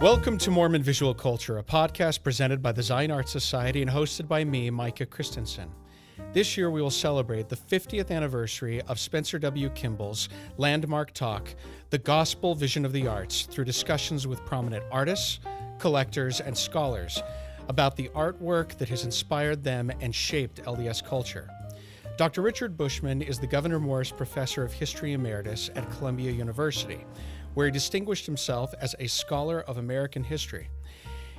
Welcome to Mormon Visual Culture, a podcast presented by the Zion Art Society and hosted by me, Micah Christensen. This year, we will celebrate the 50th anniversary of Spencer W. Kimball's landmark talk, The Gospel Vision of the Arts, through discussions with prominent artists, collectors, and scholars about the artwork that has inspired them and shaped LDS culture. Dr. Richard Bushman is the Gouverneur Morris Professor of History Emeritus at Columbia University, where he distinguished himself as a scholar of American history.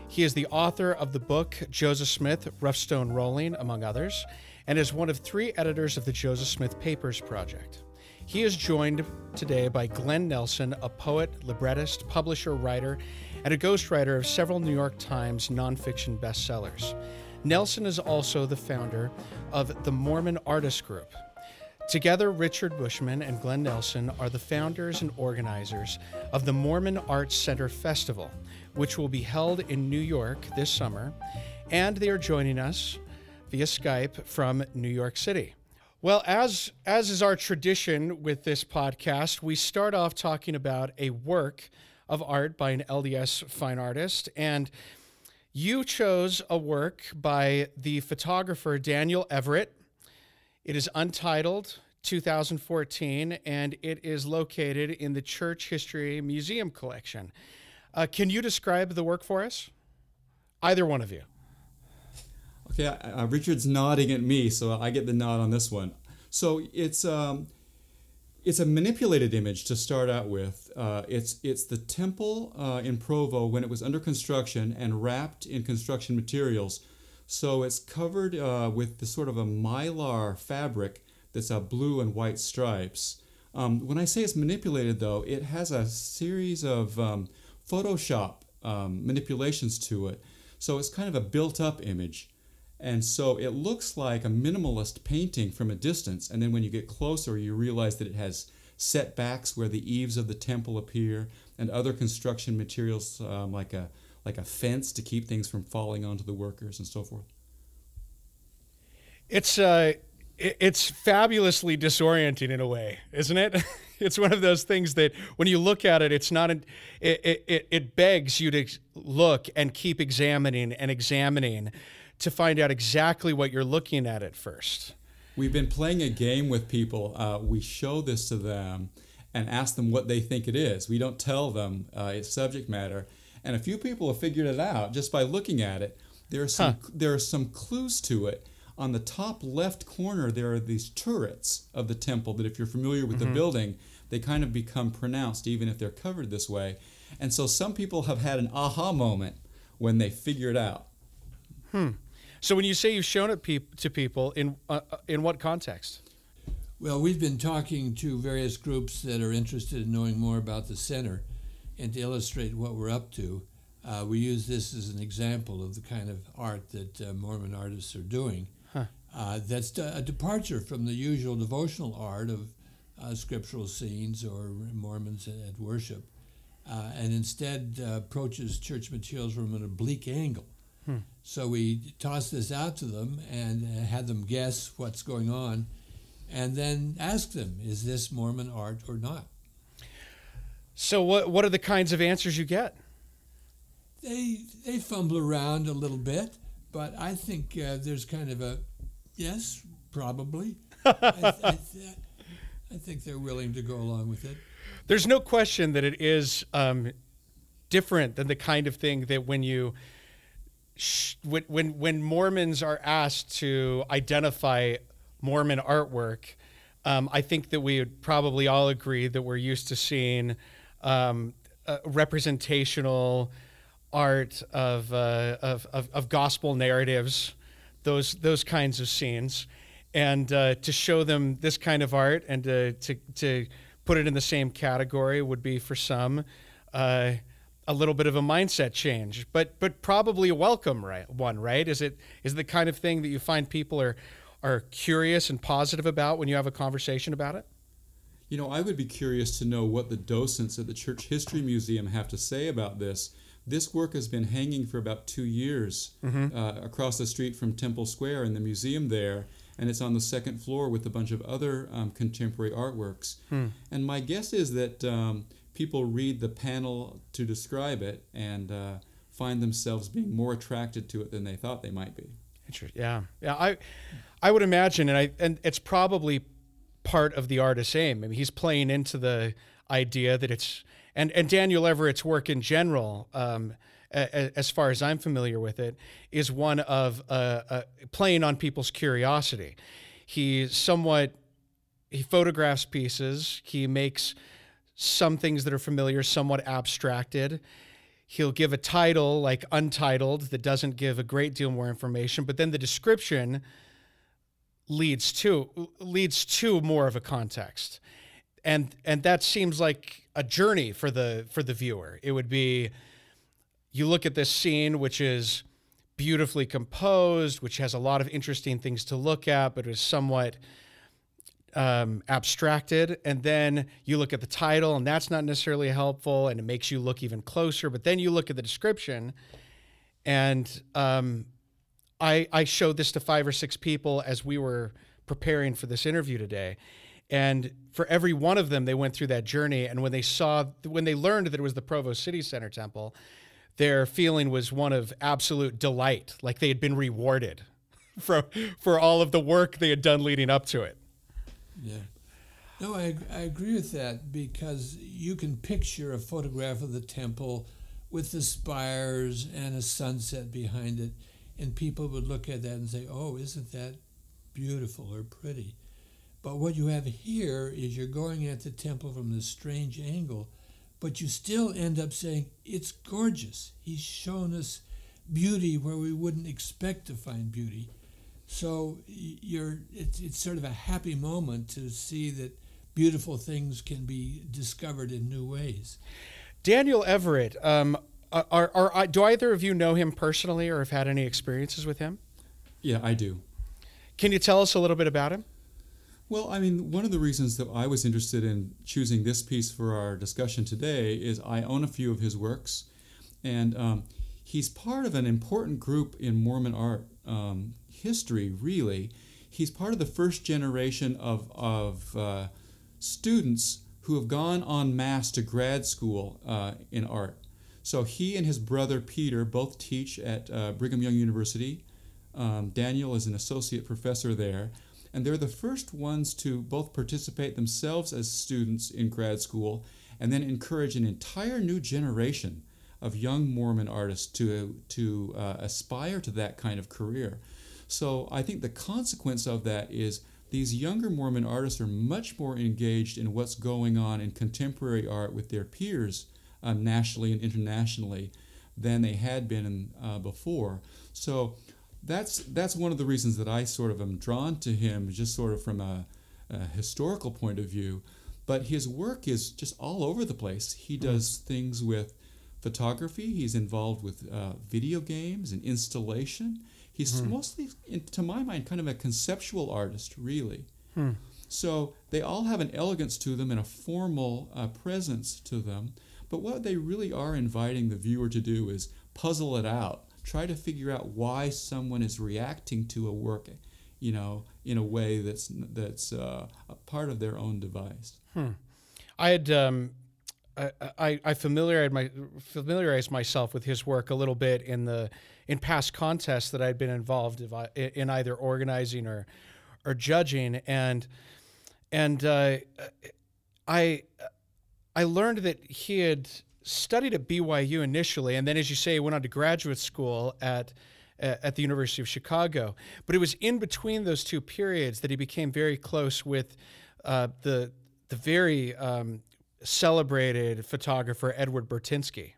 He is the author of the book Joseph Smith, Rough Stone Rolling, among others, and is one of three editors of the Joseph Smith Papers Project. He is joined today by Glen Nelson, a poet, librettist, publisher, writer, and a ghostwriter of several New York Times nonfiction bestsellers. Nelson is also the founder of the Mormon Artist Group. Together, Richard Bushman and Glen Nelson are the founders and organizers of the Mormon Arts Center Festival, which will be held in New York this summer, and they are joining us via Skype from New York City. Well, as as is our tradition with this podcast, we start off talking about a work of art by an LDS fine artist and you chose a work by the photographer Daniel Everett. It is untitled 2014 and it is located in the Church History Museum collection. Uh, can you describe the work for us? Either one of you. Okay, uh, Richard's nodding at me, so I get the nod on this one. So it's um, it's a manipulated image to start out with. Uh, it's it's the temple uh, in Provo when it was under construction and wrapped in construction materials. So it's covered uh, with the sort of a mylar fabric that's a blue and white stripes. Um, when I say it's manipulated, though, it has a series of um, Photoshop um, manipulations to it. So it's kind of a built-up image. And so it looks like a minimalist painting from a distance. And then when you get closer, you realize that it has setbacks where the eaves of the temple appear and other construction materials um, like a like a fence to keep things from falling onto the workers and so forth. It's uh, it's fabulously disorienting in a way, isn't it? it's one of those things that when you look at it, it's not an, it, it, it begs you to look and keep examining and examining to find out exactly what you're looking at at first. We've been playing a game with people. Uh, we show this to them and ask them what they think it is. We don't tell them uh, its subject matter. And a few people have figured it out just by looking at it. There are some huh. there are some clues to it. On the top left corner, there are these turrets of the temple that, if you're familiar with mm-hmm. the building, they kind of become pronounced even if they're covered this way. And so some people have had an aha moment when they figure it out. Hmm. So when you say you've shown it pe- to people, in uh, uh, in what context? Well, we've been talking to various groups that are interested in knowing more about the center, and to illustrate what we're up to, uh, we use this as an example of the kind of art that uh, Mormon artists are doing. Huh. Uh, that's a departure from the usual devotional art of uh, scriptural scenes or Mormons at worship, and instead approaches church materials from an oblique angle. Hmm. So we tossed this out to them and uh, had them guess what's going on, and then ask them, "Is this Mormon art or not?" So what what are the kinds of answers you get? They they fumble around a little bit, but I think uh, there's kind of a yes, probably. I, I, I, think they're willing to go along with it. There's no question that it is um, different than the kind of thing that when you when, when when Mormons are asked to identify Mormon artwork, um, I think that we would probably all agree that we're used to seeing um, uh, representational art of, uh, of, of, of gospel narratives, those those kinds of scenes, and uh, to show them this kind of art and to to, to put it in the same category would be for some uh, a little bit of a mindset change, but but probably a welcome right, one, right? Is it is it the kind of thing that you find people are are curious and positive about when you have a conversation about it? You know, I would be curious to know what the docents at the Church History Museum have to say about this. This work has been hanging for about two years mm-hmm. uh, across the street from Temple Square in the museum there, and it's on the second floor with a bunch of other um, contemporary artworks. Hmm. And my guess is that um, people read the panel to describe it and uh, find themselves being more attracted to it than they thought they might be. Interesting. Yeah, yeah. I, I would imagine, and I, and it's probably part of the artist's aim. I mean, he's playing into the idea that it's, and and Daniel Everett's work in general, um, a, a, as far as I'm familiar with it, is one of uh, uh, playing on people's curiosity. He somewhat, he photographs pieces. He makes some things that are familiar, somewhat abstracted he'll give a title like untitled that doesn't give a great deal more information but then the description leads to leads to more of a context. And and that seems like a journey for the for the viewer. It would be you look at this scene which is beautifully composed which has a lot of interesting things to look at but is somewhat um, abstracted, and then you look at the title, and that's not necessarily helpful, and it makes you look even closer. But then you look at the description, and um, I I showed this to five or six people as we were preparing for this interview today, and for every one of them, they went through that journey, and when they saw when they learned that it was the Provo City Center Temple, their feeling was one of absolute delight, like they had been rewarded for for all of the work they had done leading up to it. Yeah. No, I, I agree with that because you can picture a photograph of the temple with the spires and a sunset behind it, and people would look at that and say, Oh, isn't that beautiful or pretty? But what you have here is you're going at the temple from this strange angle, but you still end up saying, It's gorgeous. He's shown us beauty where we wouldn't expect to find beauty. So you're it's, it's sort of a happy moment to see that beautiful things can be discovered in new ways. Daniel Everett, um, are, are, are, do either of you know him personally or have had any experiences with him? Yeah, I do. Can you tell us a little bit about him? Well, I mean, one of the reasons that I was interested in choosing this piece for our discussion today is I own a few of his works, and um, he's part of an important group in Mormon art um, history, really. He's part of the first generation of, of uh, students who have gone en masse to grad school uh, in art. So he and his brother Peter both teach at uh, Brigham Young University. Um, Daniel is an associate professor there. And they're the first ones to both participate themselves as students in grad school and then encourage an entire new generation of young Mormon artists to, to uh, aspire to that kind of career. So I think the consequence of that is these younger Mormon artists are much more engaged in what's going on in contemporary art with their peers um, nationally and internationally than they had been in, uh, before. So that's that's one of the reasons that I sort of am drawn to him, just sort of from a, a historical point of view. But his work is just all over the place. He hmm. does mm. things with photography. He's involved with uh, video games and installation. He's hmm. mostly, to my mind, kind of a conceptual artist, really. Hmm. So they all have an elegance to them and a formal uh, presence to them. But what they really are inviting the viewer to do is puzzle it out. Try to figure out why someone is reacting to a work, you know, in a way that's that's uh, a part of their own device. Hmm. I had um, I, I familiarized, my, familiarized myself with his work a little bit in the in past contests that I'd been involved in either organizing or or judging, and and uh, I I learned that he had studied at BYU initially, and then, as you say, went on to graduate school at at the University of Chicago. But it was in between those two periods that he became very close with uh, the the very um, celebrated photographer Edward Burtynsky,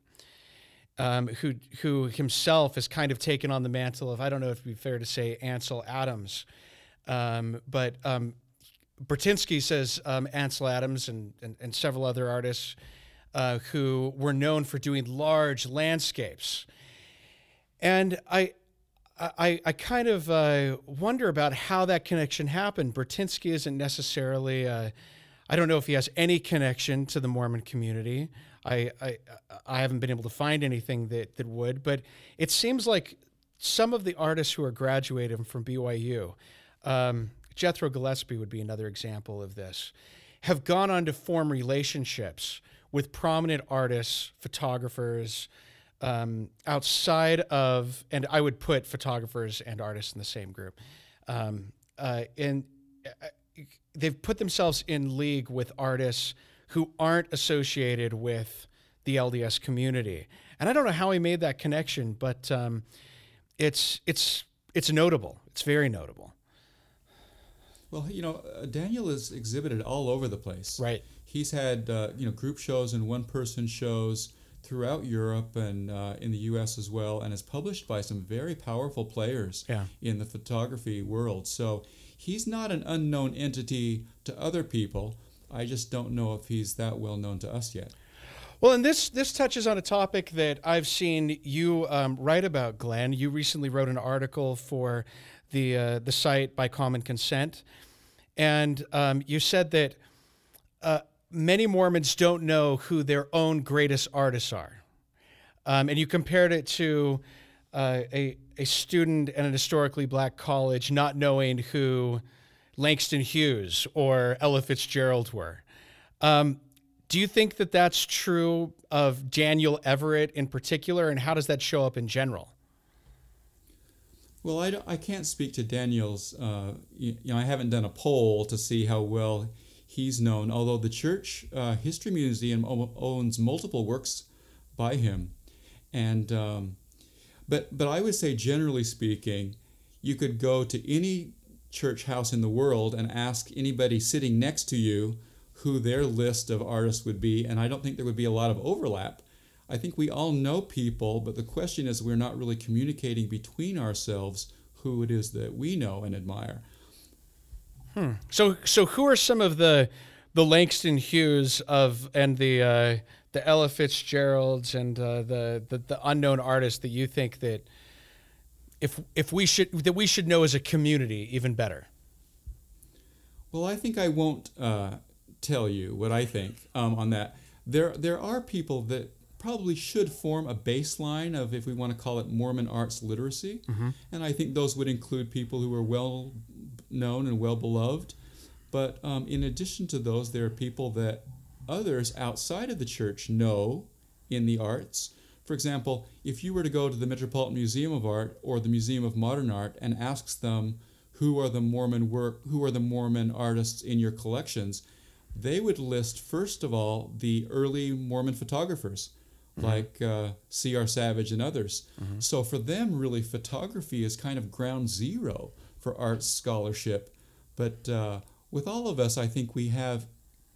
um, who who himself has kind of taken on the mantle of I don't know if it'd be fair to say Ansel Adams, um, but Burtynsky says um, Ansel Adams and, and, and several other artists uh, who were known for doing large landscapes, and I. I, I kind of uh, wonder about how that connection happened. Burtynsky isn't necessarily uh, I don't know if he has any connection to the Mormon community. I, I, I haven't been able to find anything that, that would, but it seems like some of the artists who are graduating from BYU, um, Jethro Gillespie would be another example of this, have gone on to form relationships with prominent artists, photographers, um, outside of, and I would put photographers and artists in the same group. Um, uh, and uh, they've put themselves in league with artists who aren't associated with the LDS community. And I don't know how he made that connection, but um, it's it's it's notable. It's very notable. Well, you know, uh, Daniel is exhibited all over the place. Right. He's had uh, you know group shows and one-person shows throughout Europe and uh, in the U.S. as well, and is published by some very powerful players Yeah. in the photography world. So he's not an unknown entity to other people. I just don't know if he's that well known to us yet. Well, and this this touches on a topic that I've seen you um, write about, Glen. You recently wrote an article for the uh, the site by Common Consent, and um, you said that uh, many Mormons don't know who their own greatest artists are, um, and you compared it to uh, a a student at an historically black college not knowing who Langston Hughes or Ella Fitzgerald were. Um, do you think that that's true of Daniel Everett in particular, and how does that show up in general? Well, I, I can't speak to Daniel's. Uh, you, know, I haven't done a poll to see how well he's known. Although the Church uh, History Museum owns multiple works by him, and um, but but I would say generally speaking, you could go to any church house in the world and ask anybody sitting next to you who their list of artists would be, and I don't think there would be a lot of overlap. I think we all know people, but the question is we're not really communicating between ourselves who it is that we know and admire. So, so who are some of the the Langston Hughes of and the uh, the Ella Fitzgeralds and uh, the, the the unknown artists that you think that if if we should that we should know as a community even better? Well, I think I won't uh, tell you what I think um, on that. There, there are people that probably should form a baseline of, if we want to call it Mormon arts literacy, and I think those would include people who are well known and well beloved. But um, in addition to those, there are people that others outside of the church know in the arts. For example, if you were to go to the Metropolitan Museum of Art or the Museum of Modern Art and ask them who are the Mormon work, who are the Mormon artists in your collections, they would list first of all the early Mormon photographers like uh, C.R. Savage and others. So for them, really, photography is kind of ground zero for art scholarship. But uh, with all of us, I think we have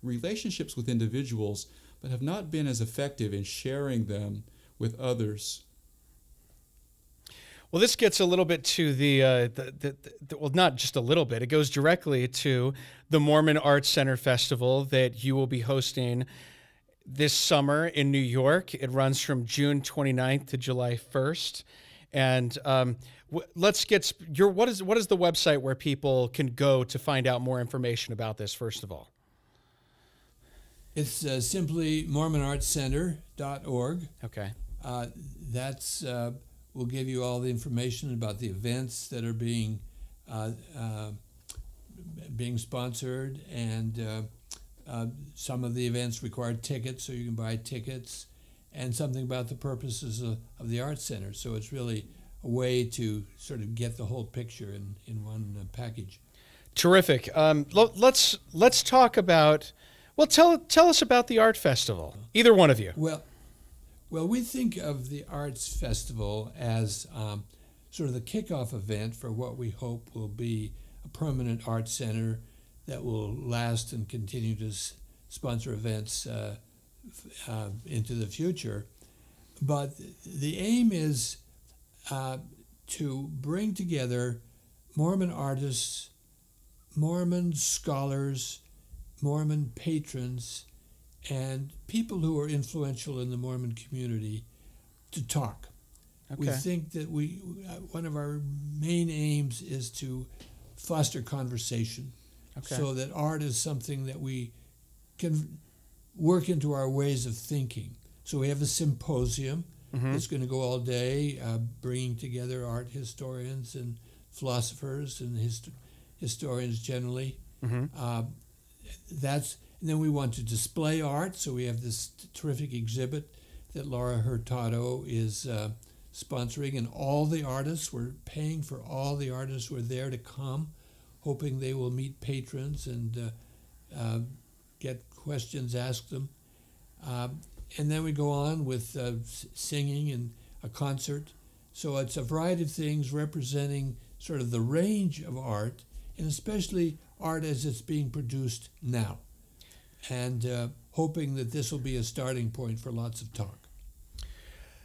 relationships with individuals, but have not been as effective in sharing them with others. Well, this gets a little bit to the, uh, the, the, the well, not just a little bit. It goes directly to the Mormon Arts Center Festival that you will be hosting this summer in New York. It runs from June 29th to July 1st. And um, w- let's get your what is what is the website where people can go to find out more information about this? First of all, It's uh, simply MormonArtsCenter.org. okay, Uh, that's uh, will give you all the information about the events that are being uh, uh, being sponsored, and uh, some of the events require tickets, so you can buy tickets, and something about the purposes of, of the art center. So it's really a way to sort of get the whole picture in in one uh, package. terrific. Um, lo- let's let's talk about. Well, tell tell us about the art festival. Either one of you. Well, well, we think of the arts festival as um, sort of the kickoff event for what we hope will be a permanent art center that will last and continue to s- sponsor events uh, f- uh, into the future. But the aim is uh, to bring together Mormon artists, Mormon scholars, Mormon patrons, and people who are influential in the Mormon community to talk. We think that we uh, one of our main aims is to foster conversation, Okay. so that art is something that we can work into our ways of thinking. So we have a symposium. Mhm. It's going to go all day, uh, bringing together art historians and philosophers and hist- historians generally. Mhm. Uh, that's And then we want to display art, so we have this terrific exhibit that Laura Hurtado is uh, sponsoring, and all the artists, we're paying for all the artists who are there to come, hoping they will meet patrons and uh, uh, get questions asked them. Um, and then we go on with uh, singing and a concert. So it's a variety of things representing sort of the range of art, and especially art as it's being produced now. And uh, hoping that this will be a starting point for lots of talk.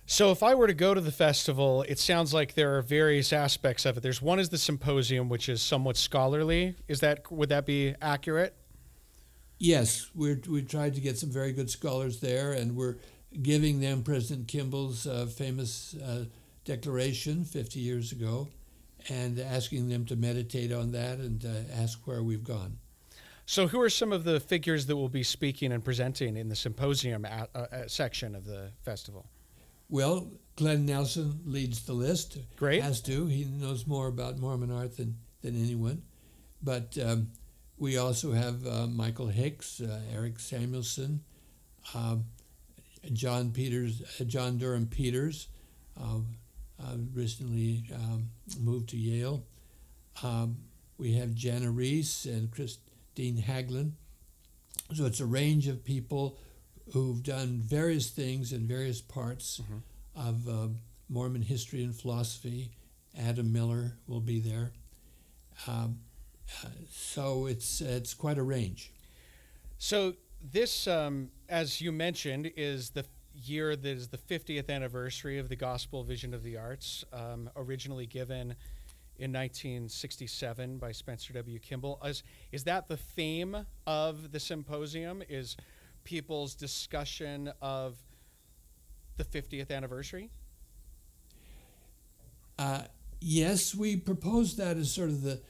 So, if I were to go to the festival, it sounds like there are various aspects of it. There's one is the symposium, which is somewhat scholarly. Is that would that be accurate? Yes, we're, we tried to get some very good scholars there, and we're giving them President Kimball's uh, famous uh, declaration 50 years ago and asking them to meditate on that and uh, ask where we've gone. So, who are some of the figures that will be speaking and presenting in the symposium at, uh, uh, section of the festival? Well, Glen Nelson leads the list. Great. Has to. He knows more about Mormon art than, than anyone. But um, we also have uh, Michael Hicks, uh, Eric Samuelsen, um, John Peters, uh, John Durham Peters, uh, uh, recently um, moved to Yale. Um, we have Jana Riess and Kristine Haglund. So it's a range of people who've done various things in various parts mm-hmm. of uh, Mormon history and philosophy. Adam Miller will be there. Um, so it's it's quite a range. So this, um, as you mentioned, is the year that is the 50th anniversary of the Gospel Vision of the Arts, um, originally given in 1967 by Spencer W. Kimball. Is, is that the theme of the symposium? Is people's discussion of the 50th anniversary? Uh, yes, we proposed that as sort of the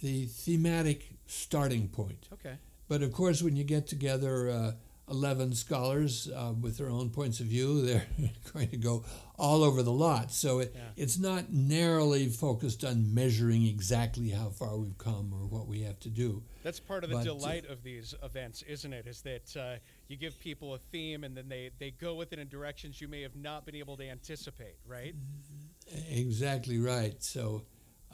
the thematic starting point. Okay. But of course, when you get together uh, 11 scholars uh, with their own points of view, they're going to go all over the lot. So it, yeah. it's not narrowly focused on measuring exactly how far we've come or what we have to do. That's part of the but, uh, delight uh, of these events, isn't it? Is that uh, you give people a theme and then they, they go with it in directions you may have not been able to anticipate, right? Exactly right. So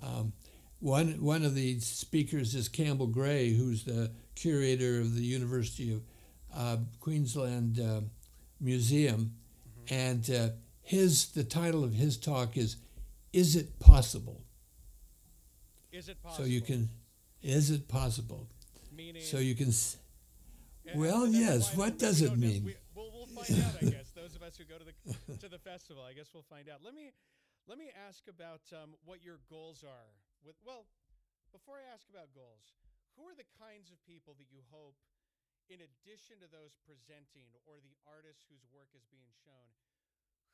um, one, one of the speakers is Campbell Gray, who's the curator of the University of uh, Queensland uh, Museum. Mm-hmm. And uh, his, the title of his talk is Is It Possible? Is it possible? So you can, is it possible? Meaning, so you can, well, yes, what does it mean? We, will we'll find out, I guess. Those of us who go to the, to the festival, I guess we'll find out. Let me, let me ask about um, what your goals are with well, before I ask about goals, who are the kinds of people that you hope in addition to those presenting or the artists whose work is being shown,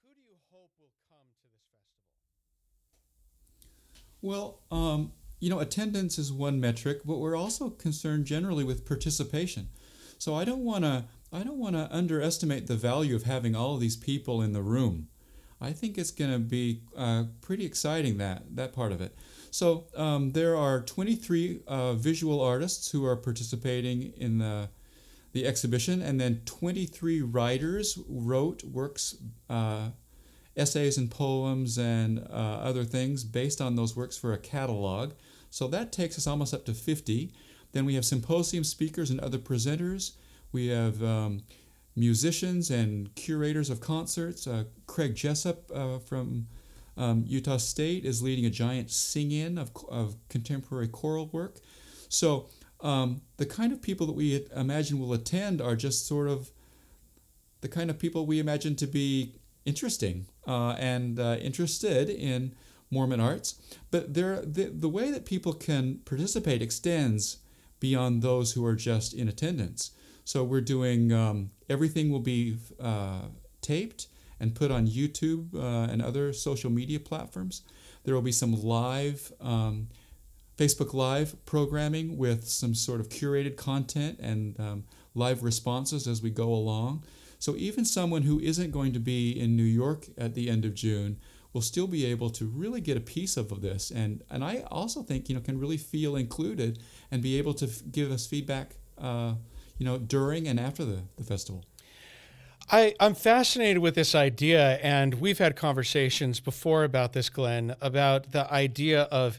who do you hope will come to this festival? Well, um, you know, attendance is one metric, but we're also concerned generally with participation. So I don't want to I don't want to underestimate the value of having all of these people in the room. I think it's going to be uh, pretty exciting that that part of it. So um, there are 23 uh, visual artists who are participating in the the exhibition, and then 23 writers wrote works, uh, essays and poems and uh, other things based on those works for a catalog. So that takes us almost up to 50. Then we have symposium speakers and other presenters. We have um, musicians and curators of concerts. Uh, Craig Jessup uh, from um, Utah State is leading a giant sing in of, of contemporary choral work. So, um, the kind of people that we imagine will attend are just sort of the kind of people we imagine to be interesting uh, and uh, interested in Mormon arts. But there, the, the way that people can participate extends beyond those who are just in attendance. So we're doing um, everything will be uh, taped and put on YouTube uh, and other social media platforms. There will be some live um, Facebook Live programming with some sort of curated content and um, live responses as we go along. So even someone who isn't going to be in New York at the end of June will still be able to really get a piece of this and and I also think you know can really feel included and be able to f- give us feedback uh, you know, during and after the, the festival. I, I'm fascinated with this idea, and we've had conversations before about this, Glen, about the idea of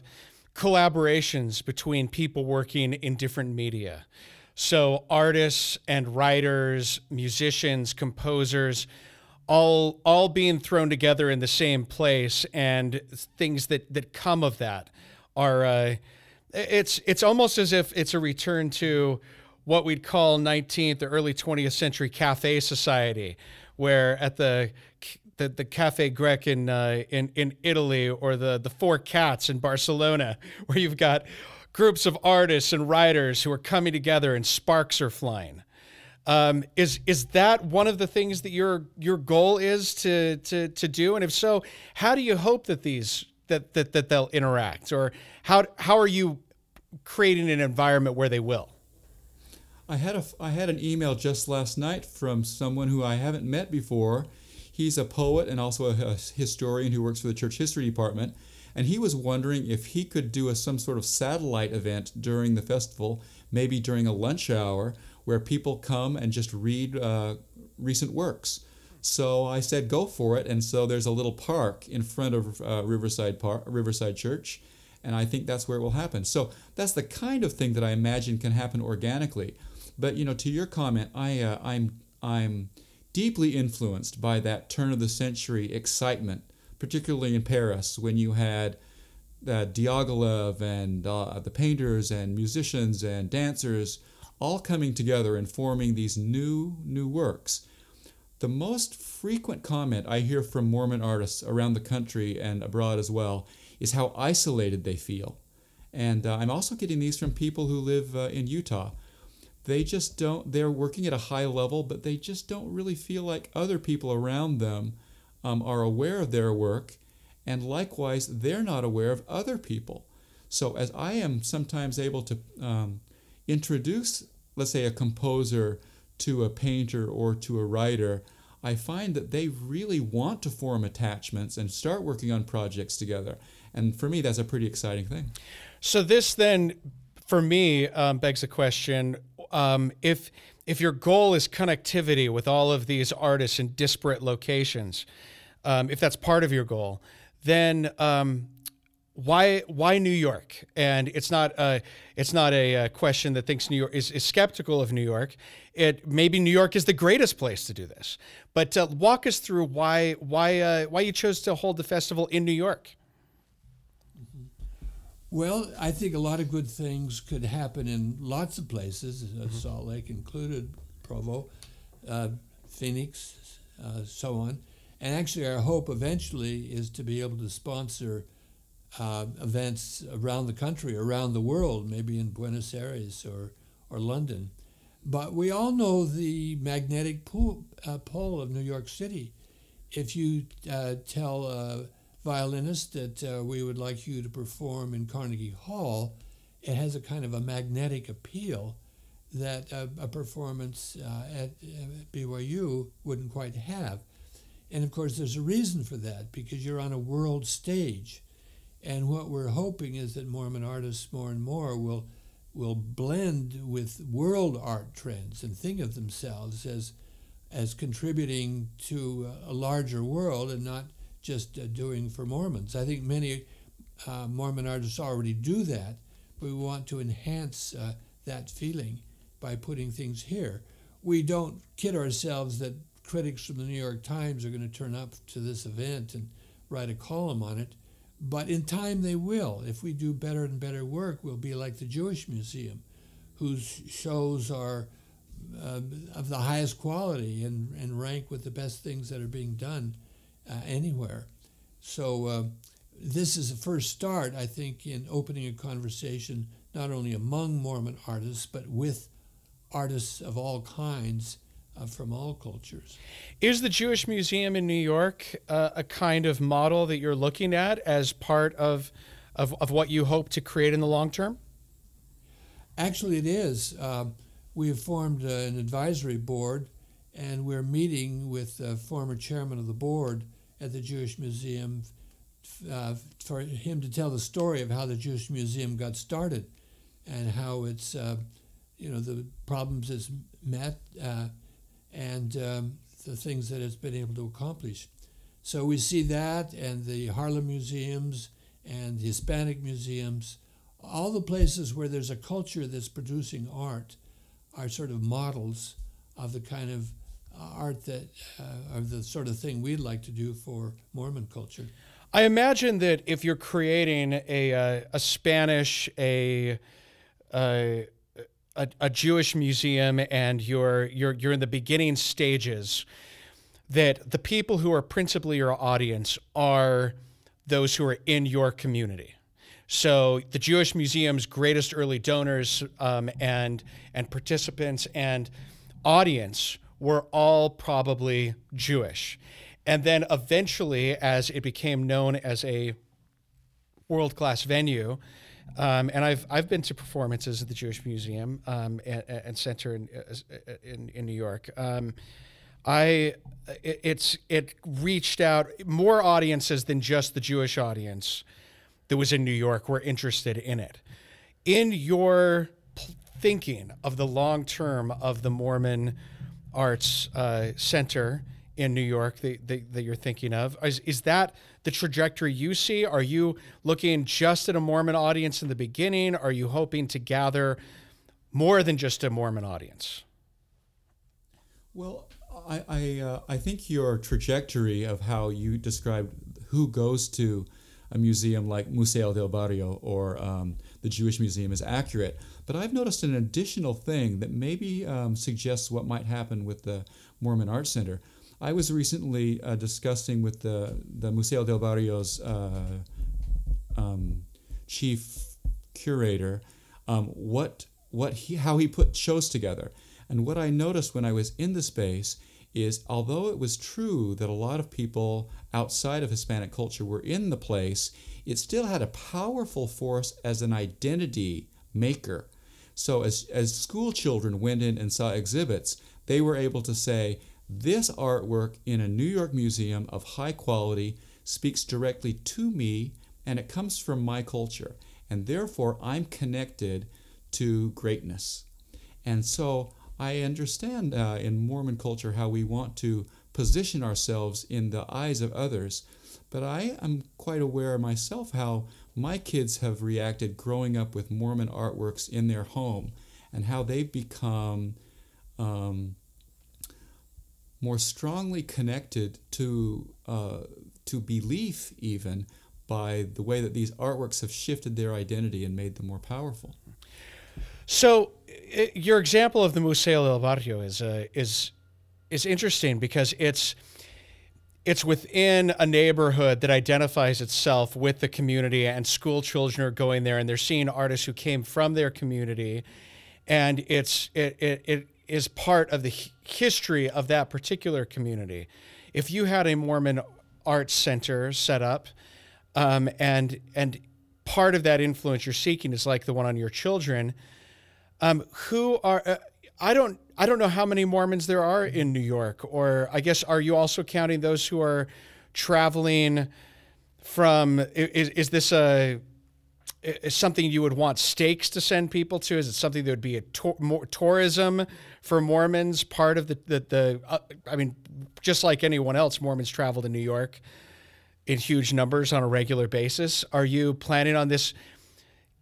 collaborations between people working in different media. So, artists and writers, musicians, composers, all all being thrown together in the same place, and things that that come of that are. Uh, it's it's almost as if it's a return to what we'd call 19th or early 20th century cafe society, where at the the, the Cafe Grec in, uh, in in Italy or the the Four Cats in Barcelona, where you've got groups of artists and writers who are coming together and sparks are flying. Um, is is that one of the things that your your goal is to to to do? And if so, how do you hope that these that that, that they'll interact, or how how are you creating an environment where they will? I had a I had an email just last night from someone who I haven't met before. He's a poet and also a, a historian who works for the church history department, and he was wondering if he could do a, some sort of satellite event during the festival, maybe during a lunch hour, where people come and just read uh, recent works. So I said, go for it. And so there's a little park in front of uh, Riverside Park, Riverside Church, and I think that's where it will happen. So that's the kind of thing that I imagine can happen organically. But you know, to your comment, I uh, I'm I'm deeply influenced by that turn of the century excitement, particularly in Paris when you had uh, Diaghilev and uh, the painters and musicians and dancers all coming together and forming these new new works. The most frequent comment I hear from Mormon artists around the country and abroad as well is how isolated they feel. And uh, I'm also getting these from people who live uh, in Utah they just don't they're working at a high level but they just don't really feel like other people around them um, are aware of their work and likewise they're not aware of other people so as i am sometimes able to um, introduce let's say a composer to a painter or to a writer i find that they really want to form attachments and start working on projects together. And for me that's a pretty exciting thing. So this then for me um, begs the question um, if if your goal is connectivity with all of these artists in disparate locations, um, if that's part of your goal, then um, why why New York? And it's not a it's not a, a, question that thinks New York is, is skeptical of New York. It maybe New York is the greatest place to do this. But uh, walk us through why why uh, why you chose to hold the festival in New York. Well, I think a lot of good things could happen in lots of places, uh, mm-hmm. Salt Lake included, Provo, uh, Phoenix, uh, so on. And actually, our hope eventually is to be able to sponsor uh, events around the country, around the world, maybe in Buenos Aires or, or London. But we all know the magnetic uh, pull of New York City. If you uh, tell a violinist that uh, we would like you to perform in Carnegie Hall, it has a kind of a magnetic appeal that a, a performance uh, at uh, BYU wouldn't quite have. And of course, there's a reason for that because you're on a world stage. And what we're hoping is that Mormon artists more and more will will blend with world art trends and think of themselves as as contributing to a larger world and not just uh, doing for Mormons. I think many uh, Mormon artists already do that, but we want to enhance uh, that feeling by putting things here. We don't kid ourselves that critics from the New York Times are going to turn up to this event and write a column on it, but in time they will. If we do better and better work, we'll be like the Jewish Museum, whose shows are uh, of the highest quality and, and rank with the best things that are being done uh, anywhere. So uh, this is a first start, I think, in opening a conversation not only among Mormon artists but with artists of all kinds uh, from all cultures. Is the Jewish Museum in New York uh, a kind of model that you're looking at as part of, of, of what you hope to create in the long term? Actually, it is. Uh, we have formed uh, an advisory board, and we're meeting with the former chairman of the board at the Jewish Museum uh, for him to tell the story of how the Jewish Museum got started and how it's uh, you know, the problems it's met uh, and um, the things that it's been able to accomplish. So we see that, and the Harlem museums and the Hispanic museums, all the places where there's a culture that's producing art are sort of models of the kind of art that uh, the sort of thing we'd like to do for Mormon culture. I imagine that if you're creating a uh, a Spanish a, a a Jewish museum and you're you're you're in the beginning stages, that the people who are principally your audience are those who are in your community. So the Jewish Museum's greatest early donors um, and and participants and audience were all probably Jewish. And then eventually, as it became known as a world class venue, um, and I've, I've been to performances at the Jewish Museum um, and, and, Center in, in, in New York. Um, I it, it's it reached out more audiences than just the Jewish audience that was in New York were interested in it. In your thinking of the long term of the Mormon Arts uh, Center in New York that, that, that, you're thinking of. Is, is that the trajectory you see? Are you looking just at a Mormon audience in the beginning? Are you hoping to gather more than just a Mormon audience? Well, I, I, uh, I think your trajectory of how you described who goes to a museum like Museo del Barrio or um, the Jewish Museum is accurate. But I've noticed an additional thing that maybe um, suggests what might happen with the Mormon Art Center. I was recently uh, discussing with the, the Museo del Barrio's uh, um, chief curator um, what, what he, how he put shows together. And what I noticed when I was in the space is although it was true that a lot of people outside of Hispanic culture were in the place, it still had a powerful force as an identity maker. So as, as school children went in and saw exhibits, they were able to say, this artwork in a New York museum of high quality speaks directly to me and it comes from my culture. And therefore, I'm connected to greatness. And so I understand uh, in Mormon culture how we want to position ourselves in the eyes of others, but I am quite aware myself how my kids have reacted growing up with Mormon artworks in their home and how they've become um, more strongly connected to, uh, to belief, even by the way that these artworks have shifted their identity and made them more powerful. So, it, your example of the Museo del Barrio is uh, is is interesting because it's it's within a neighborhood that identifies itself with the community, and school children are going there and they're seeing artists who came from their community, and it's it it, it is part of the history of that particular community. If you had a Mormon arts center set up, um, and and part of that influence you're seeking is like the one on your children um, who are uh, I don't I don't know how many Mormons there are in New York, or I guess are you also counting those who are traveling from? Is is this a is something you would want stakes to send people to? Is it something that would be a tour, more, tourism for Mormons? Part of the the, the uh, I mean, just like anyone else, Mormons travel to New York in huge numbers on a regular basis. Are you planning on this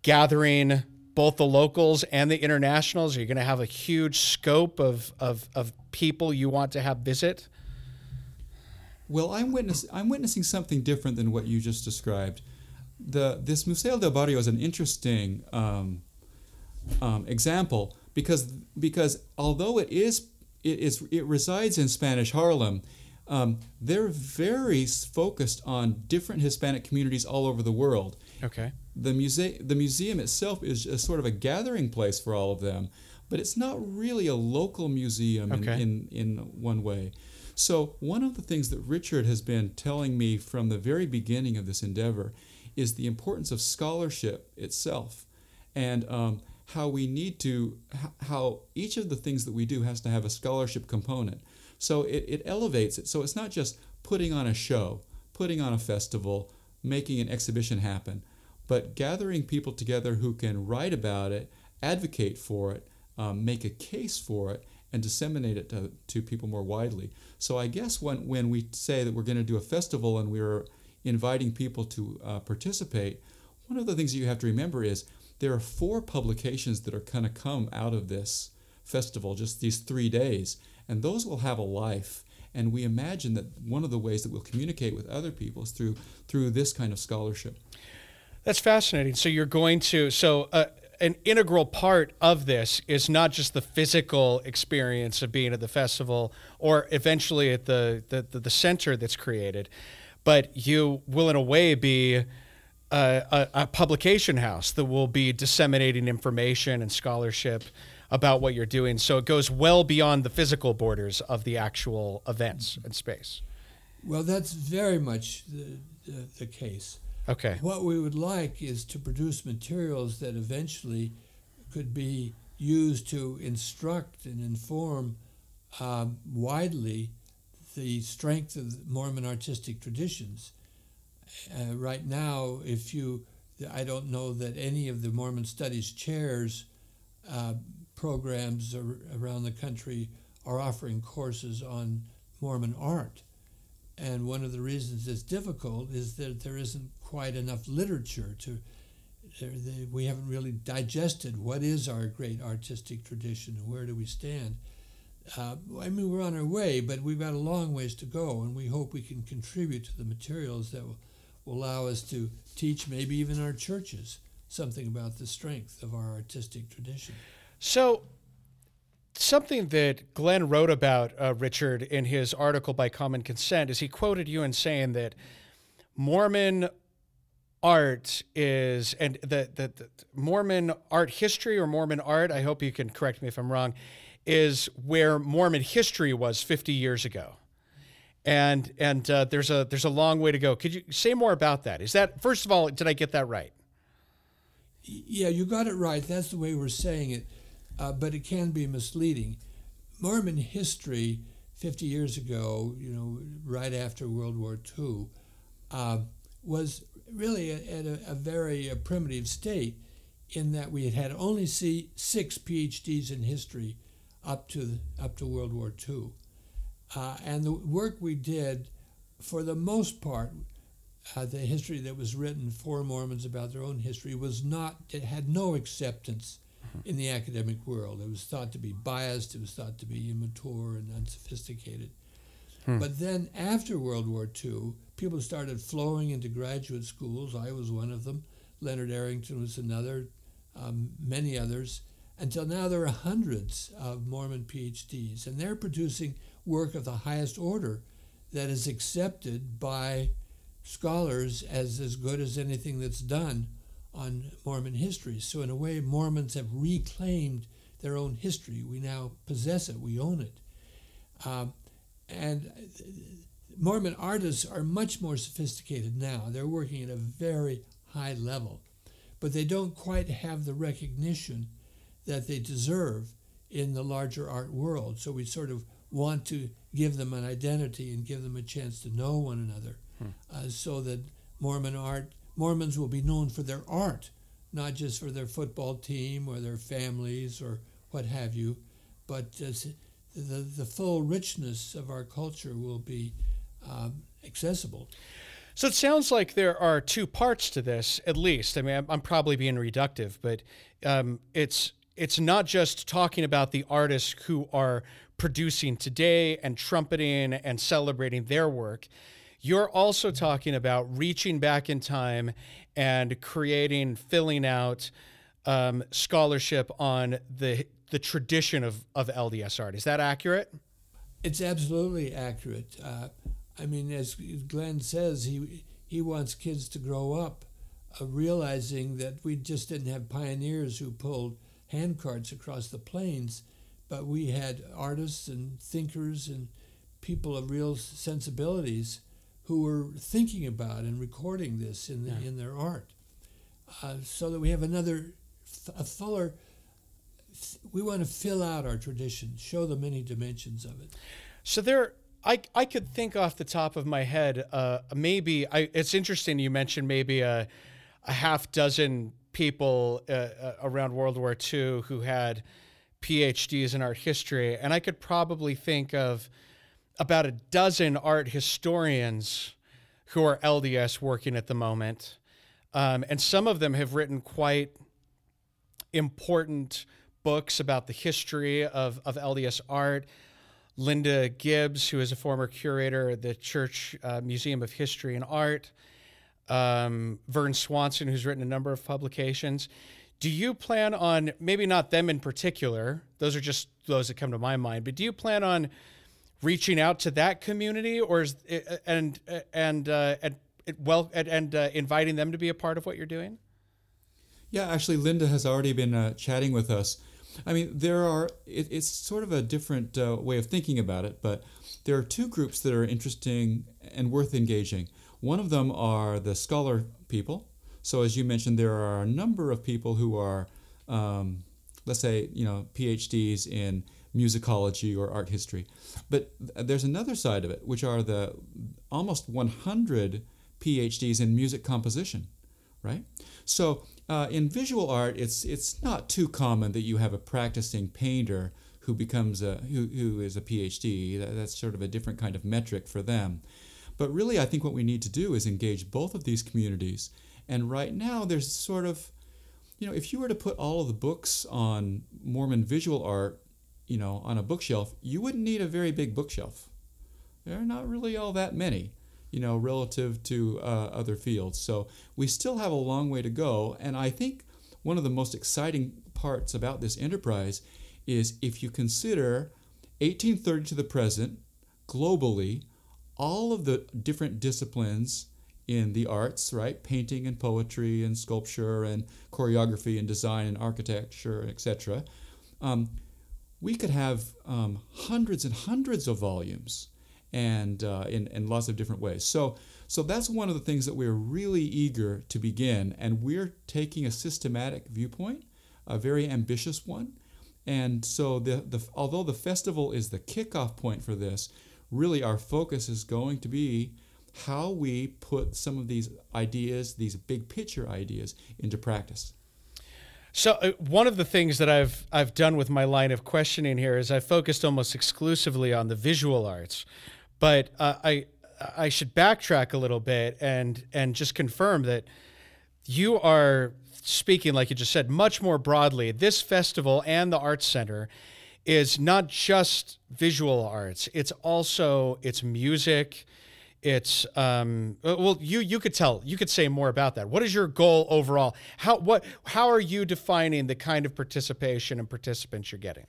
gathering? both the locals and the internationals? Are you going to have a huge scope of, of, of people you want to have visit? Well, I'm, witness, I'm witnessing something different than what you just described. The, this Museo del Barrio is an interesting um, um, example because, because although it is it, is, it resides in Spanish Harlem, um, they're very focused on different Hispanic communities all over the world. Okay the museum the museum itself is a sort of a gathering place for all of them, but it's not really a local museum okay. in, in, in one way. So one of the things that Richard has been telling me from the very beginning of this endeavor is the importance of scholarship itself, and um, how we need to how each of the things that we do has to have a scholarship component. So it, it elevates it. So it's not just putting on a show, putting on a festival, making an exhibition happen but gathering people together who can write about it, advocate for it, um, make a case for it and disseminate it to, to people more widely. So I guess when, when we say that we're going to do a festival and we're inviting people to uh, participate, one of the things that you have to remember is there are four publications that are going to come out of this festival, just these three days, and those will have a life. And we imagine that one of the ways that we'll communicate with other people is through through this kind of scholarship. That's fascinating. So you're going to so uh, an integral part of this is not just the physical experience of being at the festival or eventually at the the, the, the center that's created, but you will in a way be a, a, publication house that will be disseminating information and scholarship about what you're doing. So it goes well beyond the physical borders of the actual events and space. Well, that's very much the, the, the case. Okay. What we would like is to produce materials that eventually could be used to instruct and inform um, widely the strength of Mormon artistic traditions. Uh, right now, if you, I don't know that any of the Mormon Studies chairs uh, programs ar- around the country are offering courses on Mormon art. And one of the reasons it's difficult is that there isn't quite enough literature to. We haven't really digested what is our great artistic tradition and where do we stand. Uh, I mean, we're on our way, but we've got a long ways to go, and we hope we can contribute to the materials that will, will allow us to teach maybe even our churches something about the strength of our artistic tradition. So, something that Glen wrote about, uh, Richard, in his article by Common Consent, is he quoted you in saying that Mormon art is, and the, the, the Mormon art history or Mormon art, I hope you can correct me if I'm wrong, is where Mormon history was 50 years ago. And and uh, there's a there's a long way to go. Could you say more about that? Is that first of all, did I get that right? Yeah, you got it right. That's the way we're saying it uh, but it can be misleading. Mormon history 50 years ago, you know, right after World War II, uh, was really at a, a very uh, primitive state in that we had had only see six PhDs in history up to up to World War II, uh, and the work we did, for the most part, uh, the history that was written for Mormons about their own history was not it had no acceptance in the academic world. It was thought to be biased, it was thought to be immature and unsophisticated. Hmm. But then after World War II, people started flowing into graduate schools. I was one of them. Leonard Arrington was another, um, many others. Until now, there are hundreds of Mormon PhDs, and they're producing work of the highest order that is accepted by scholars as as good as anything that's done on Mormon history. So, in a way, Mormons have reclaimed their own history. We now possess it, we own it. Um, and Mormon artists are much more sophisticated now. They're working at a very high level, but they don't quite have the recognition that they deserve in the larger art world. So we sort of want to give them an identity and give them a chance to know one another hmm. uh, so that Mormon art Mormons will be known for their art, not just for their football team or their families or what have you, but the, the full richness of our culture will be um, accessible. So it sounds like there are two parts to this, at least. I mean, I'm, I'm probably being reductive, but um, it's it's not just talking about the artists who are producing today and trumpeting and celebrating their work. You're also talking about reaching back in time and creating, filling out um, scholarship on the the tradition of, of LDS art. Is that accurate? It's absolutely accurate. Uh, I mean, as Glen says, he he wants kids to grow up uh, realizing that we just didn't have pioneers who pulled hand carts across the plains, but we had artists and thinkers and people of real sensibilities who were thinking about and recording this in, the, yeah. in their art. Uh, so that we have another, a fuller, we want to fill out our tradition, show the many dimensions of it. So there, I, I could think off the top of my head, uh, maybe, I, it's interesting you mentioned maybe a, a half dozen people uh, uh around World War II who had PhDs in art history, and I could probably think of about a dozen art historians who are LDS working at the moment. Um, and some of them have written quite important books about the history of, of LDS art. Linda Gibbs, who is a former curator at the Church uh, Museum of History and Art. Um, Vern Swanson, who's written a number of publications. Do you plan on, maybe not them in particular, those are just those that come to my mind, but do you plan on reaching out to that community or is, and, and, uh, and, well, and, and uh, inviting them to be a part of what you're doing? Yeah, actually, Linda has already been uh, chatting with us. I mean, there are, it, it's sort of a different uh, way of thinking about it, but there are two groups that are interesting and worth engaging. One of them are the scholar people. So, as you mentioned, there are a number of people who are, um, let's say, you know, PhDs in musicology or art history. But there's another side of it, which are the almost 100 PhDs in music composition, right? So uh, in visual art, it's it's not too common that you have a practicing painter who becomes a who, who is a PhD. That, that's sort of a different kind of metric for them. But really, I think what we need to do is engage both of these communities. And right now, there's sort of, you know, if you were to put all of the books on Mormon visual art, you know, on a bookshelf, you wouldn't need a very big bookshelf. There are not really all that many you know, relative to uh, other fields. So we still have a long way to go. And I think one of the most exciting parts about this enterprise is if you consider 1830 to the present, globally, all of the different disciplines in the arts, right? Painting and poetry and sculpture and choreography and design and architecture, etc. Um, we could have um, hundreds and hundreds of volumes and uh, in, in lots of different ways. So, so that's one of the things that we're really eager to begin, and we're taking a systematic viewpoint, a very ambitious one. And so, the, the, although the festival is the kickoff point for this, really our focus is going to be how we put some of these ideas, these big picture ideas, into practice. So uh, one of the things that I've I've done with my line of questioning here is I've focused almost exclusively on the visual arts, but uh, I I should backtrack a little bit and and just confirm that you are speaking, like you just said, much more broadly. This festival and the Arts Center is not just visual arts; it's also it's music. It's um, well, you you could tell you could say more about that. What is your goal overall? How what how are you defining the kind of participation and participants you're getting?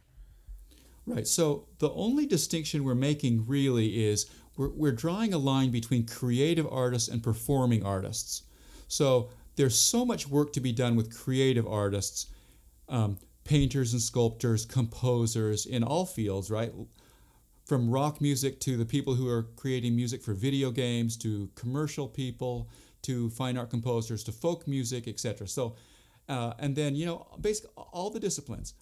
Right. So the only distinction we're making really is we're, we're drawing a line between creative artists and performing artists. So there's so much work to be done with creative artists, um, painters and sculptors, composers in all fields, right? From rock music to the people who are creating music for video games to commercial people to fine art composers to folk music, etc. So, uh, and then, you know, basically all the disciplines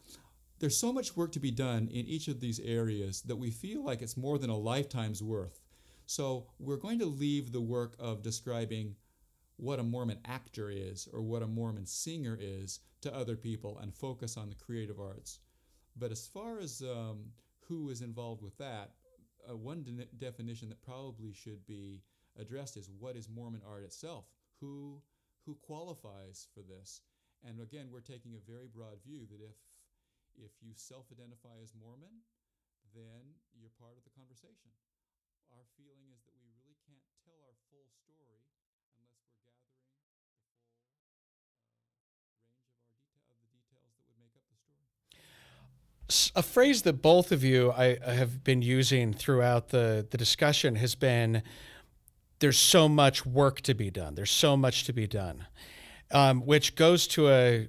there's so much work to be done in each of these areas that we feel like it's more than a lifetime's worth. So we're going to leave the work of describing what a Mormon actor is or what a Mormon singer is to other people and focus on the creative arts. But as far as um, who is involved with that, uh, one de- definition that probably should be addressed is what is Mormon art itself? Who who qualifies for this? And again, we're taking a very broad view that if if you self identify as Mormon, then you're part of the conversation. Our feeling is that we really can't tell our full story unless we're gathering the full uh, range of, our deta- of the details that would make up the story. A phrase that both of you I, I have been using throughout the, the discussion has been there's so much work to be done. There's so much to be done, um, which goes to a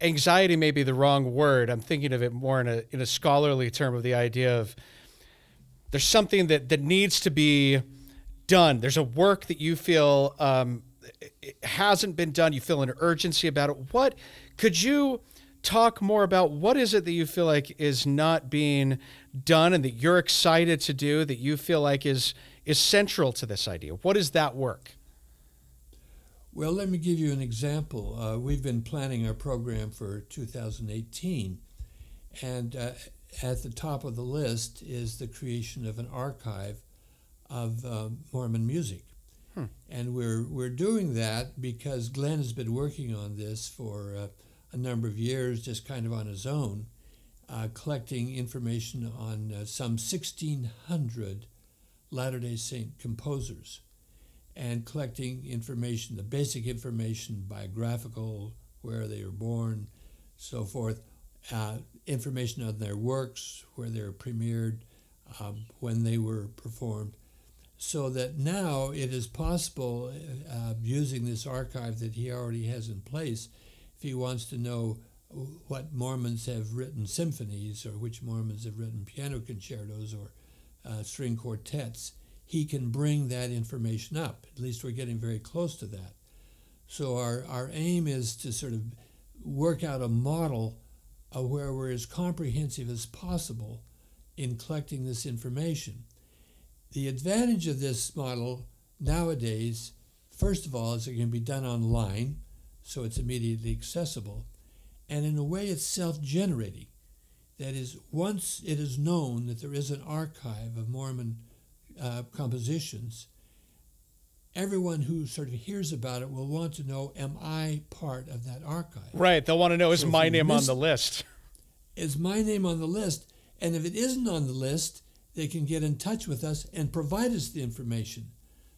anxiety may be the wrong word. I'm thinking of it more in a in a scholarly term of the idea of there's something that that needs to be done. There's a work that you feel um, hasn't been done. You feel an urgency about it. What could you talk more about? What is it that you feel like is not being done and that you're excited to do that you feel like is is central to this idea? What is that work? Well, let me give you an example. Uh, we've been planning our program for 2018, And uh, at the top of the list is the creation of an archive of uh, Mormon music. Hmm. And we're, we're doing that because Glen has been working on this for uh, a number of years, just kind of on his own, uh, collecting information on uh, some 1,600 Latter day Saint composers and collecting information, the basic information, biographical, where they were born, so forth, uh, information on their works, where they were premiered, um, when they were performed, so that now it is possible, uh, using this archive that he already has in place, if he wants to know what Mormons have written symphonies or which Mormons have written piano concertos or uh, string quartets, he can bring that information up. At least we're getting very close to that. So our, our aim is to sort of work out a model of where we're as comprehensive as possible in collecting this information. The advantage of this model nowadays, first of all, is it can be done online, so it's immediately accessible, and in a way it's self-generating. That is, once it is known that there is an archive of Mormon uh, compositions, everyone who sort of hears about it will want to know, am I part of that archive? Right. They'll want to know, is so my name on the list? Is my name on the list? And if it isn't on the list, they can get in touch with us and provide us the information.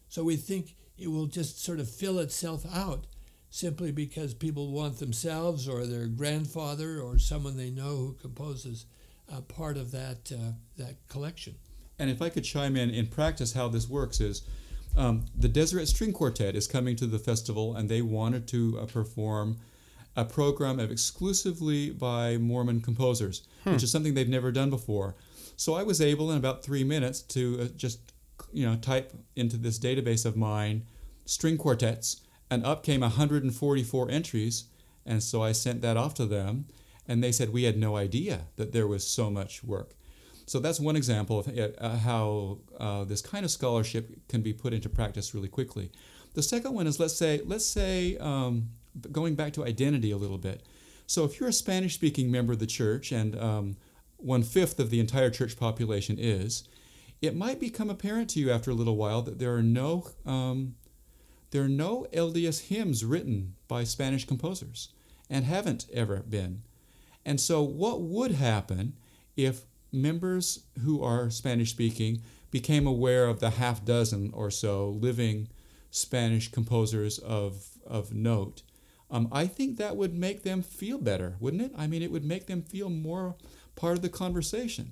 So we think it will just sort of fill itself out simply because people want themselves or their grandfather or someone they know who composes uh, part of that, uh, that collection. And if I could chime in, in practice, how this works is um, the Deseret String Quartet is coming to the festival, and they wanted to uh, perform a program of exclusively by Mormon composers, hmm. which is something they've never done before. So I was able, in about three minutes, to uh, just you know type into this database of mine string quartets, and up came 144 entries. And so I sent that off to them, and they said we had no idea that there was so much work. So that's one example of uh, how uh, this kind of scholarship can be put into practice really quickly. The second one is let's say let's say um, going back to identity a little bit. So if you're a Spanish-speaking member of the church and um, one fifth of the entire church population is, it might become apparent to you after a little while that there are no um, there are no LDS hymns written by Spanish composers and haven't ever been. And so, what would happen if members who are Spanish speaking became aware of the half dozen or so living Spanish composers of, of note, um, I think that would make them feel better, wouldn't it? I mean, it would make them feel more part of the conversation.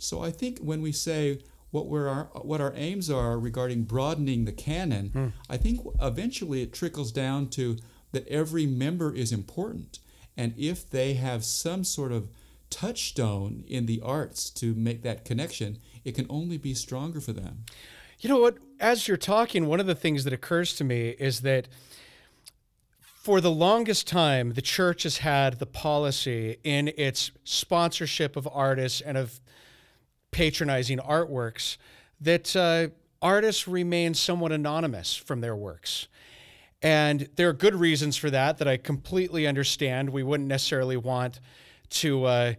So I think when we say what we're our, what our aims are regarding broadening the canon, hmm. I think eventually it trickles down to that every member is important, and if they have some sort of touchstone in the arts to make that connection, it can only be stronger for them. You know what? As you're talking, one of the things that occurs to me is that for the longest time, the church has had the policy in its sponsorship of artists and of patronizing artworks that uh, artists remain somewhat anonymous from their works. And there are good reasons for that that I completely understand. We wouldn't necessarily want to uh,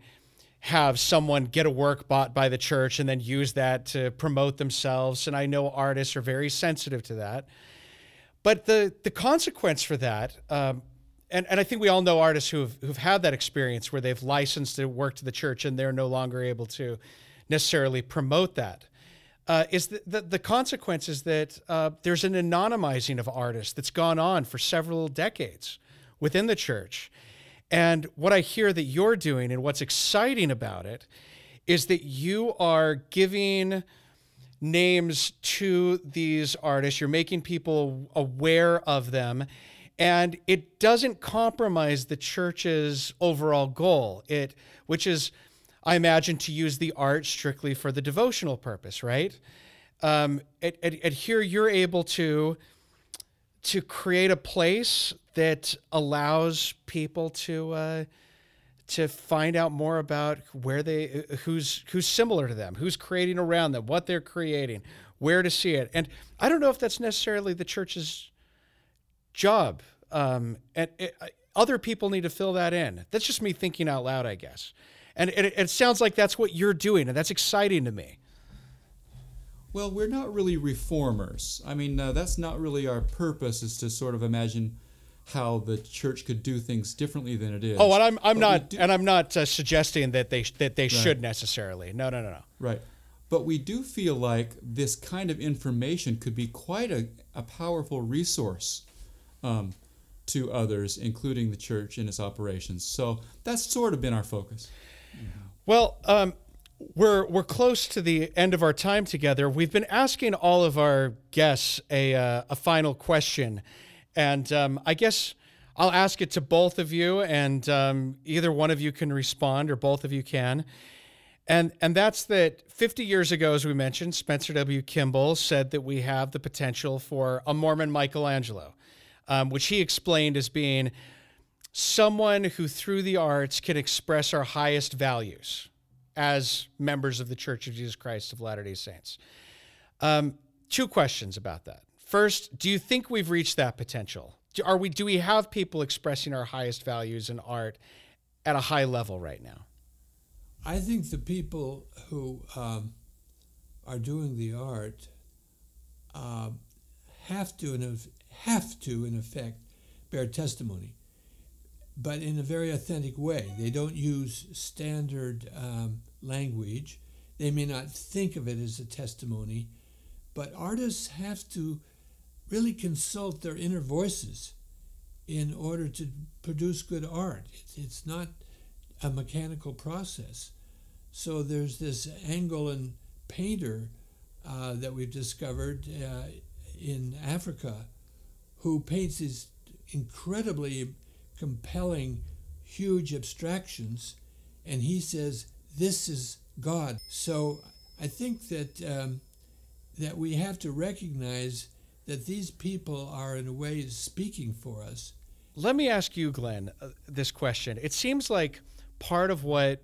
have someone get a work bought by the church and then use that to promote themselves. And I know artists are very sensitive to that. But the, the consequence for that, um, and, and I think we all know artists who've, who've had that experience where they've licensed their work to the church and they're no longer able to necessarily promote that. Uh, is the, the, the consequence is that uh, there's an anonymizing of artists that's gone on for several decades within the church. And what I hear that you're doing and what's exciting about it is that you are giving names to these artists, you're making people aware of them, and it doesn't compromise the church's overall goal. It which is I imagine to use the art strictly for the devotional purpose, right? Um, and, and, and here you're able to to create a place that allows people to uh, to find out more about where they who's who's similar to them, who's creating around them, what they're creating, where to see it. And I don't know if that's necessarily the church's job. Um, and it, other people need to fill that in. That's just me thinking out loud, I guess. And it, it sounds like that's what you're doing, and that's exciting to me. Well, we're not really reformers. I mean, uh, that's not really our purpose. Is to sort of imagine how the church could do things differently than it is. Oh, and I'm I'm But not do- and I'm not uh, suggesting that they that they should necessarily. No, no, no, no. Right. But we do feel like this kind of information could be quite a, a powerful resource um, to others, including the church in its operations. So that's sort of been our focus. Well, um, we're we're close to the end of our time together. We've been asking all of our guests a uh, a final question, and um, I guess I'll ask it to both of you, and um, either one of you can respond, or both of you can. And and that's that 50 years ago, as we mentioned, Spencer W. Kimball said that we have the potential for a Mormon Michelangelo, um, which he explained as being someone who through the arts can express our highest values as members of the Church of Jesus Christ of Latter-day Saints. Um, two questions about that. First, do you think we've reached that potential? Do, are we? Do we have people expressing our highest values in art at a high level right now? I think the people who um, are doing the art uh, have to, in have to, in effect, bear testimony, but in a very authentic way. They don't use standard um, language. They may not think of it as a testimony, but artists have to really consult their inner voices in order to produce good art. It's, not a mechanical process. So there's this Angolan painter uh, that we've discovered uh, in Africa who paints these incredibly compelling, huge abstractions, and he says, This is God. So I think that, um, that we have to recognize that these people are, in a way, speaking for us. Let me ask you, Glen, uh, this question. It seems like part of what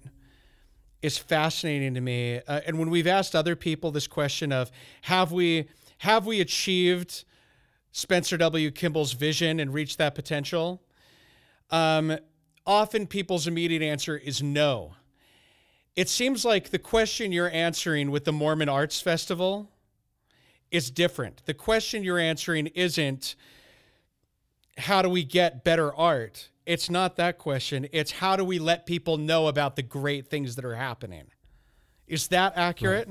is fascinating to me, uh, and when we've asked other people this question of have we have we achieved Spencer W. Kimball's vision and reached that potential? Um, often people's immediate answer is no. It seems like the question you're answering with the Mormon Arts Festival is different. The question you're answering isn't how do we get better art? It's not that question. It's how do we let people know about the great things that are happening? Is that accurate?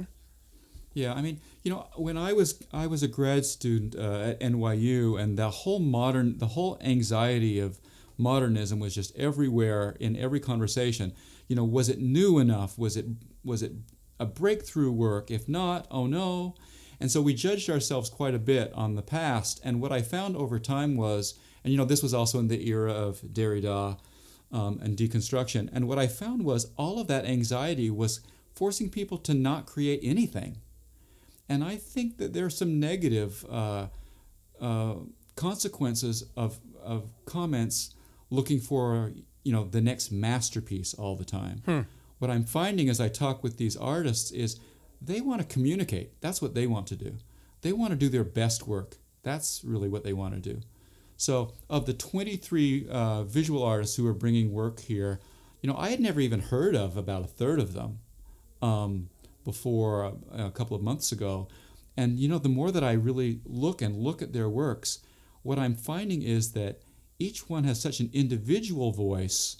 Yeah, I mean, you know, when I was I was a grad student uh, at NYU, and the whole modern, the whole anxiety of modernism was just everywhere in every conversation. You know, was it new enough? Was it was it a breakthrough work? If not, oh no. And so we judged ourselves quite a bit on the past. And what I found over time was, and you know, this was also in the era of Derrida um, and deconstruction. And what I found was all of that anxiety was forcing people to not create anything. And I think that there are some negative uh, uh, consequences of, of comments looking for you know the next masterpiece all the time. What I'm finding as I talk with these artists is they want to communicate. That's what they want to do. They want to do their best work. That's really what they want to do. So, of the 23 uh, visual artists who are bringing work here, you know, I had never even heard of about a third of them um, before a, a couple of months ago. And, you know, the more that I really look and look at their works, what I'm finding is that each one has such an individual voice.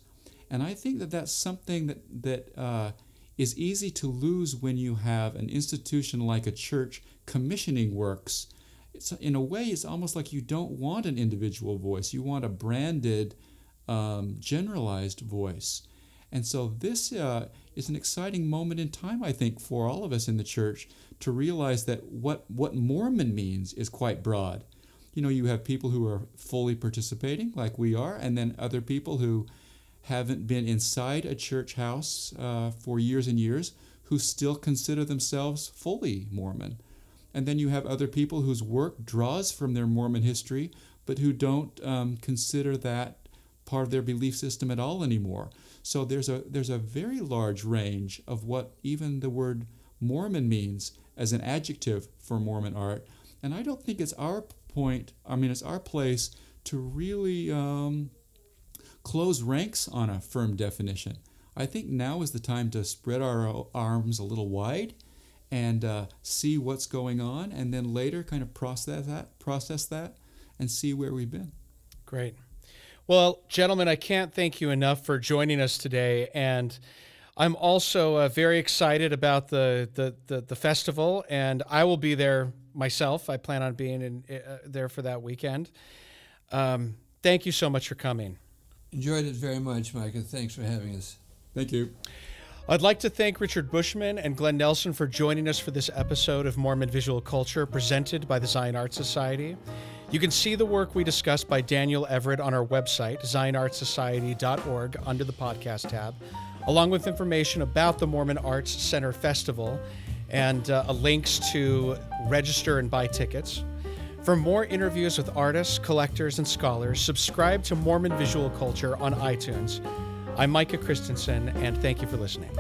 And I think that that's something that, that uh, is easy to lose when you have an institution like a church commissioning works. It's, in a way, it's almost like you don't want an individual voice. You want a branded, um, generalized voice. And so this uh, is an exciting moment in time, I think, for all of us in the church to realize that what, what Mormon means is quite broad. You know, you have people who are fully participating, like we are, and then other people who haven't been inside a church house uh, for years and years who still consider themselves fully Mormon. And then you have other people whose work draws from their Mormon history, but who don't um, consider that part of their belief system at all anymore. So there's a there's a very large range of what even the word Mormon means as an adjective for Mormon art. And I don't think it's our point. I mean, it's our place to really um, close ranks on a firm definition. I think now is the time to spread our arms a little wide and uh, see what's going on, and then later kind of process that, process that, and see where we've been. Great. Well, gentlemen, I can't thank you enough for joining us today, and I'm also uh, very excited about the, the, the the festival, and I will be there myself. I plan on being in, uh, there for that weekend. Um, thank you so much for coming. Enjoyed it very much, Micah. Thanks for having us. Thank you. I'd like to thank Richard Bushman and Glen Nelson for joining us for this episode of Mormon Visual Culture presented by the Zion Art Society. You can see the work we discussed by Daniel Everett on our website, zionartsociety.org, under the podcast tab, along with information about the Mormon Arts Center Festival and uh, links to register and buy tickets. For more interviews with artists, collectors, and scholars, subscribe to Mormon Visual Culture on iTunes. I'm Micah Christensen, and thank you for listening.